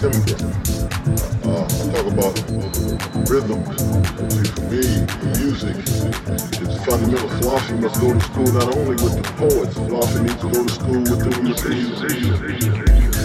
Timbre, uh, I talk about rhythms. See, for me, music is fundamental. Philosophy must go to school not only with the poets, philosophy needs to go to school with the musicians.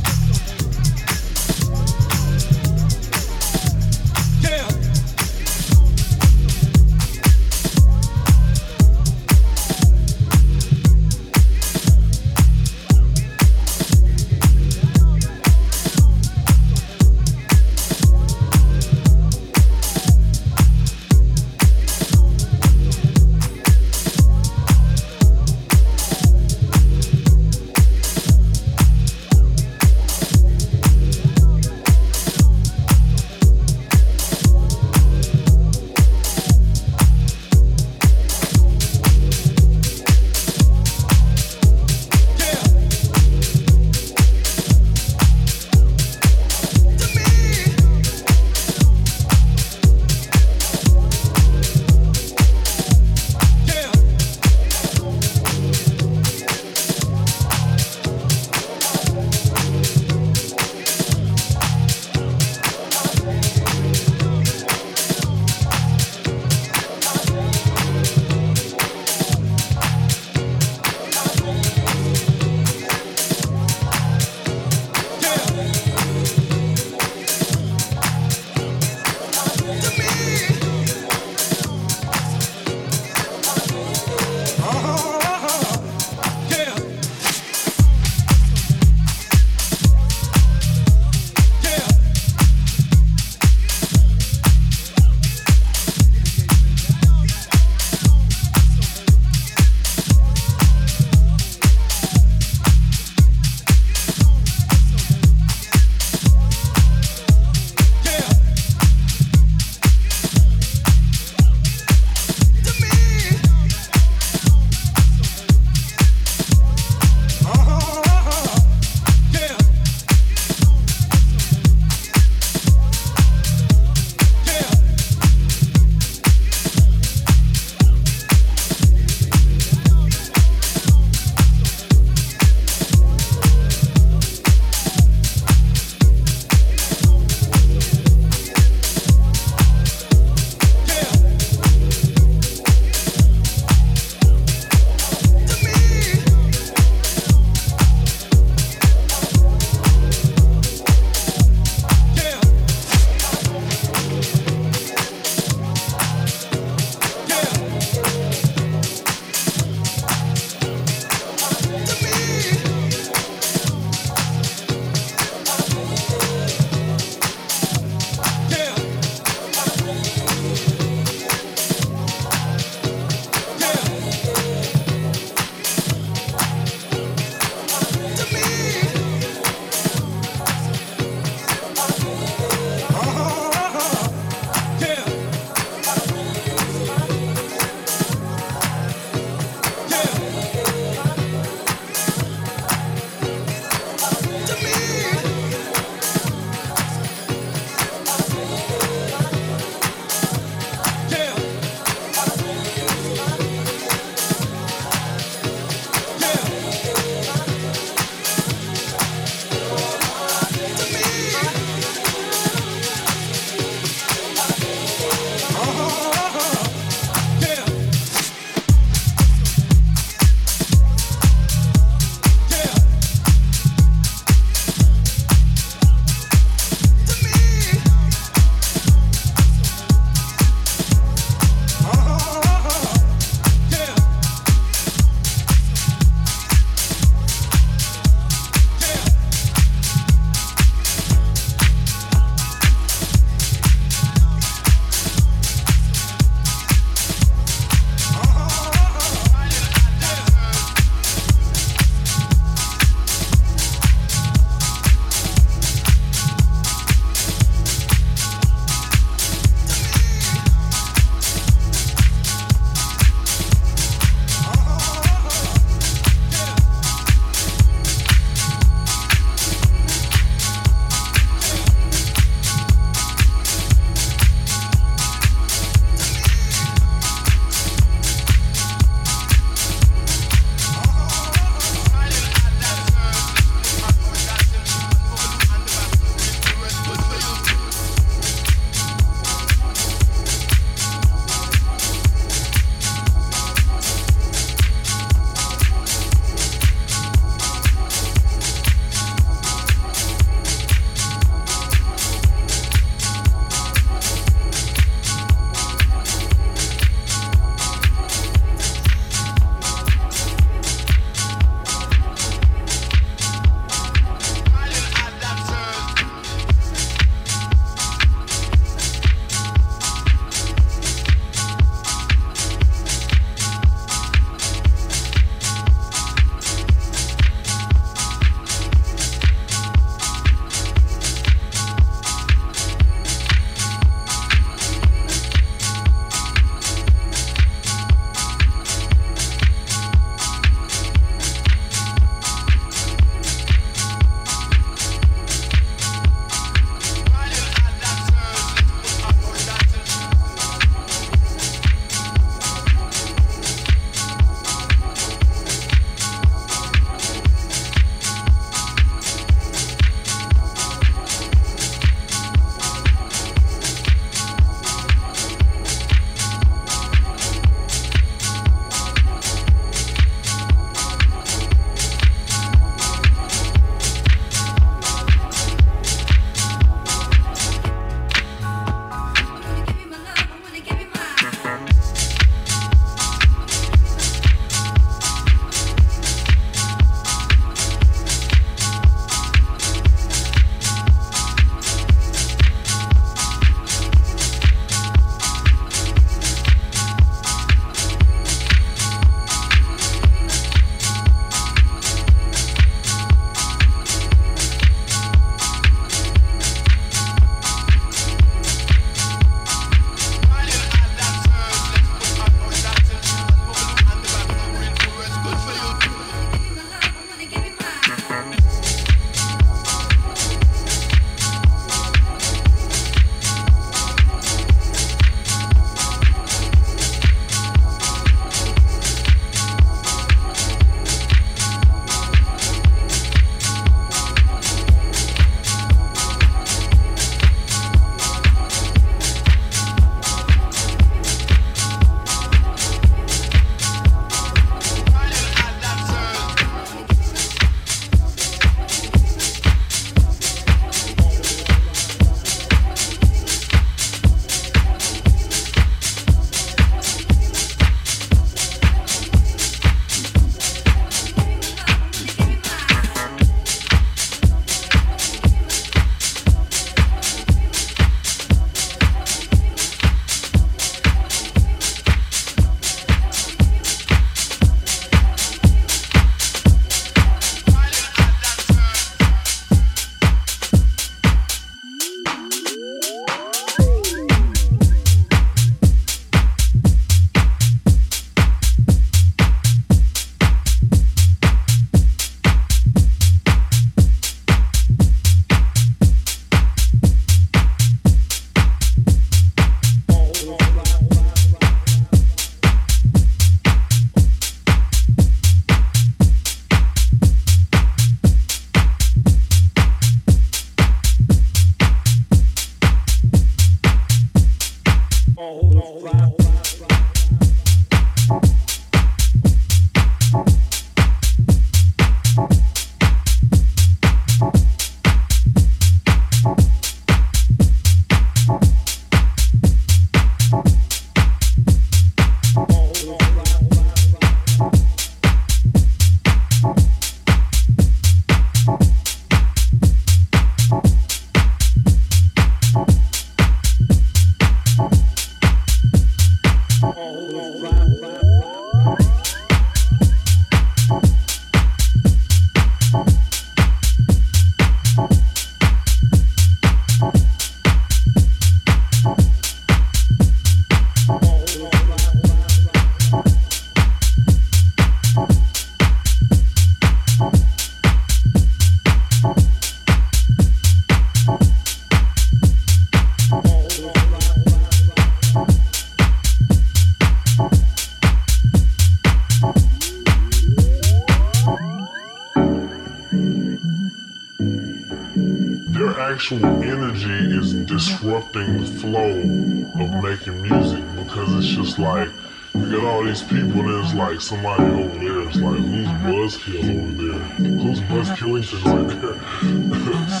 Somebody over there. It's like who's Buzzkill over there? Who's Buzz Killington right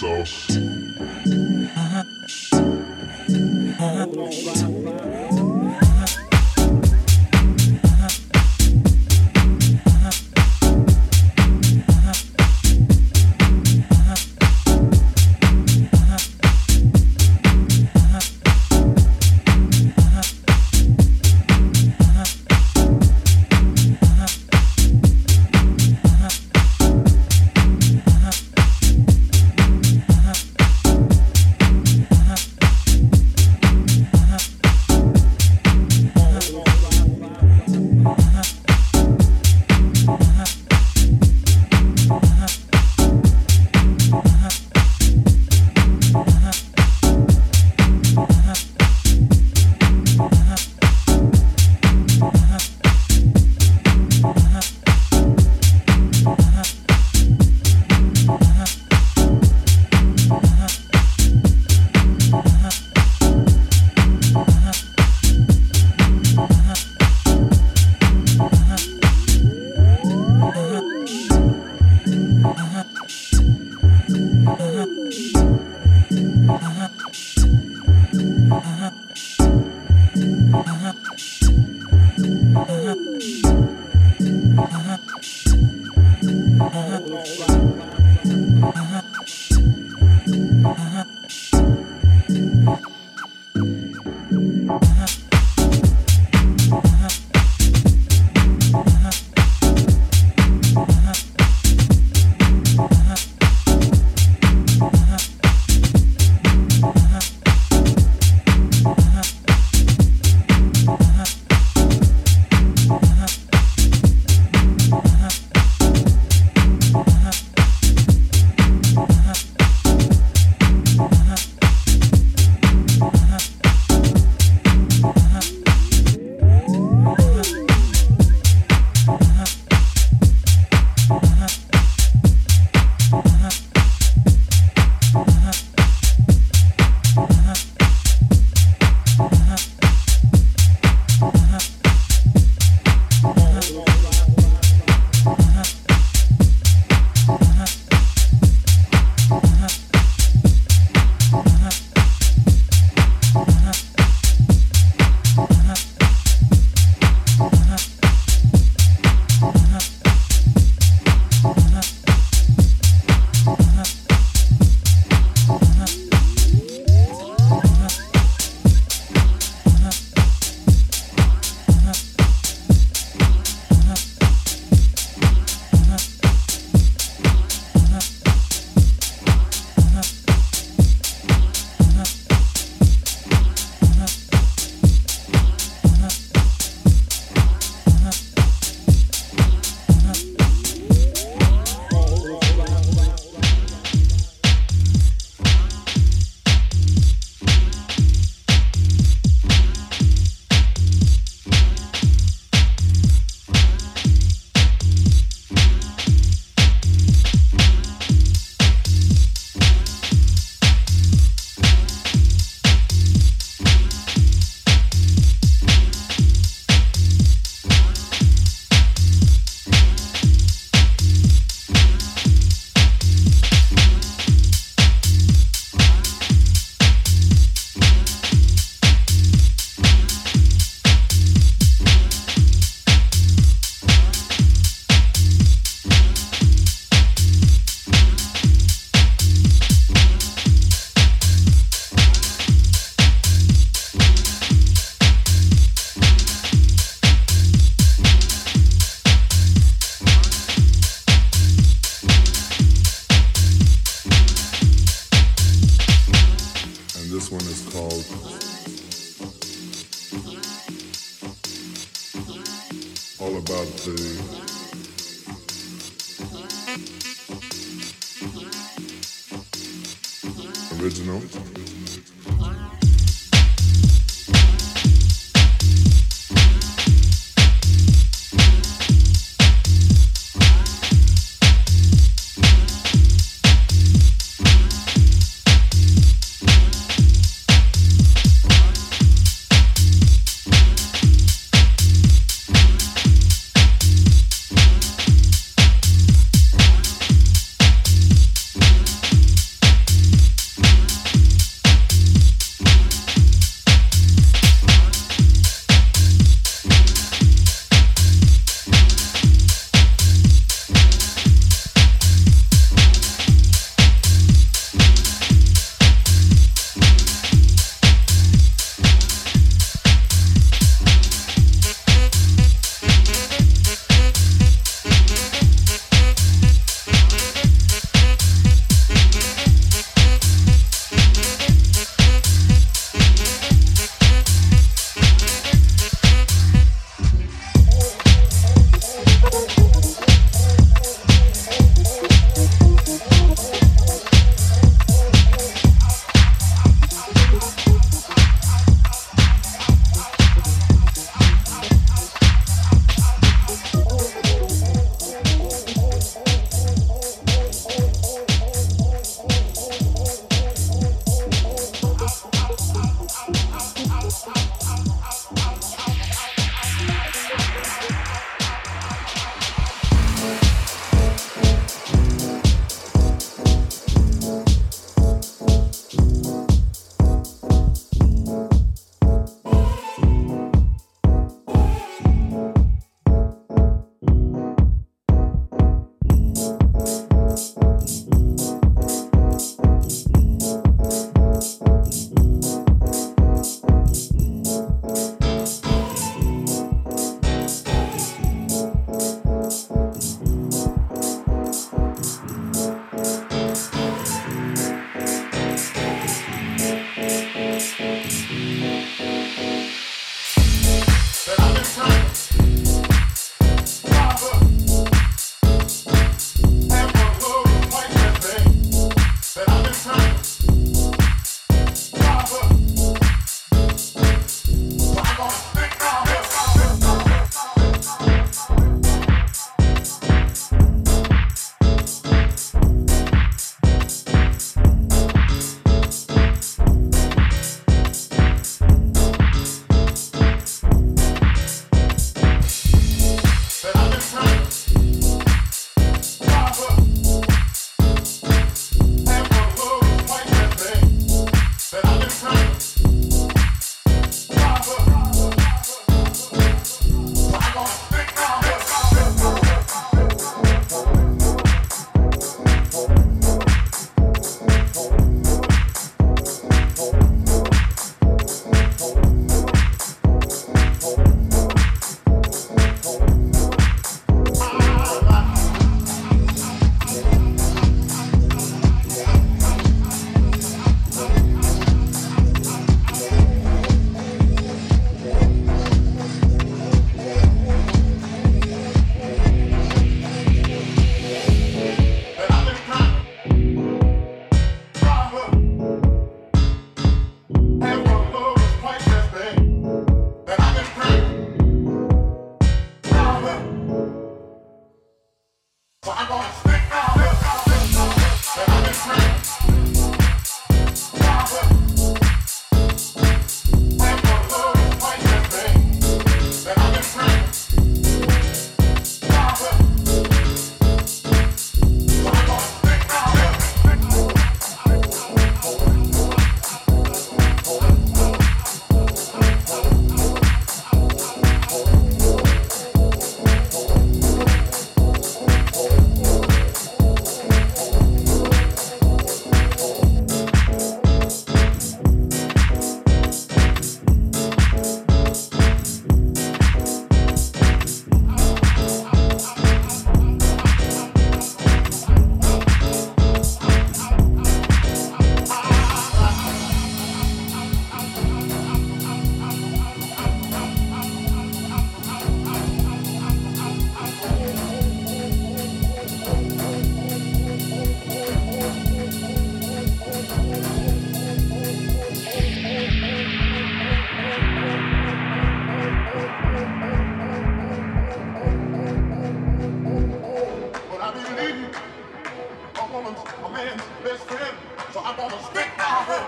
man's best friend. So I'm gonna stick my hook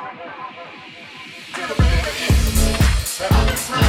to the man that I've been with.